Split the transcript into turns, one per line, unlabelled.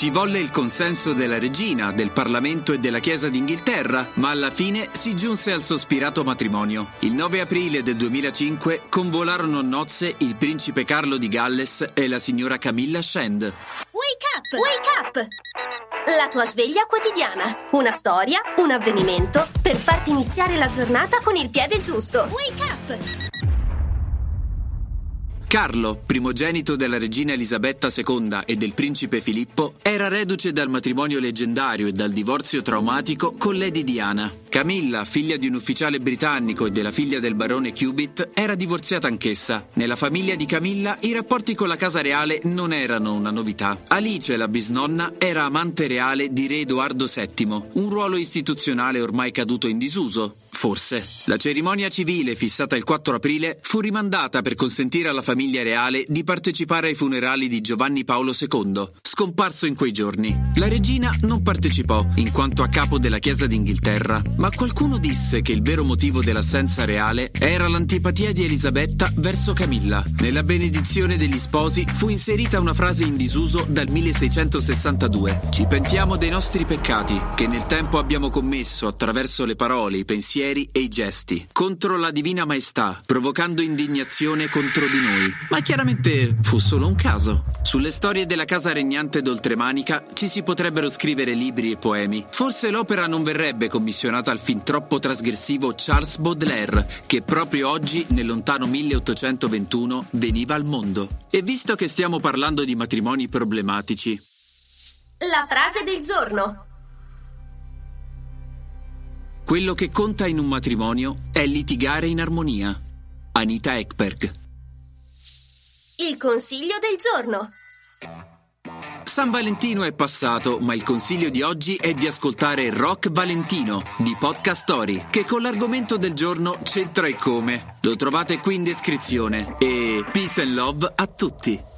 Ci volle il consenso della regina, del Parlamento e della Chiesa d'Inghilterra, ma alla fine si giunse al sospirato matrimonio. Il 9 aprile del 2005 convolarono a nozze il principe Carlo di Galles e la signora Camilla Shand.
Wake up! Wake up! La tua sveglia quotidiana. Una storia, un avvenimento per farti iniziare la giornata con il piede giusto. Wake up!
Carlo, primogenito della regina Elisabetta II e del principe Filippo, era reduce dal matrimonio leggendario e dal divorzio traumatico con Lady Diana. Camilla, figlia di un ufficiale britannico e della figlia del barone Cubitt, era divorziata anch'essa. Nella famiglia di Camilla i rapporti con la casa reale non erano una novità. Alice, la bisnonna, era amante reale di re Edoardo VII, un ruolo istituzionale ormai caduto in disuso. Forse. La cerimonia civile, fissata il 4 aprile, fu rimandata per consentire alla famiglia reale di partecipare ai funerali di Giovanni Paolo II, scomparso in quei giorni. La regina non partecipò, in quanto a capo della Chiesa d'Inghilterra, ma qualcuno disse che il vero motivo dell'assenza reale era l'antipatia di Elisabetta verso Camilla. Nella benedizione degli sposi fu inserita una frase in disuso dal 1662. Ci pentiamo dei nostri peccati, che nel tempo abbiamo commesso attraverso le parole, i pensieri e i gesti contro la Divina Maestà, provocando indignazione contro di noi. Ma chiaramente fu solo un caso. Sulle storie della casa regnante d'Oltremanica ci si potrebbero scrivere libri e poemi. Forse l'opera non verrebbe commissionata al fin troppo trasgressivo Charles Baudelaire, che proprio oggi, nel lontano 1821, veniva al mondo. E visto che stiamo parlando di matrimoni problematici,
La frase del giorno.
Quello che conta in un matrimonio è litigare in armonia. Anita Ekberg.
Il consiglio del giorno.
San Valentino è passato, ma il consiglio di oggi è di ascoltare Rock Valentino di Podcast Story, che con l'argomento del giorno c'entra il come. Lo trovate qui in descrizione. E peace and love a tutti.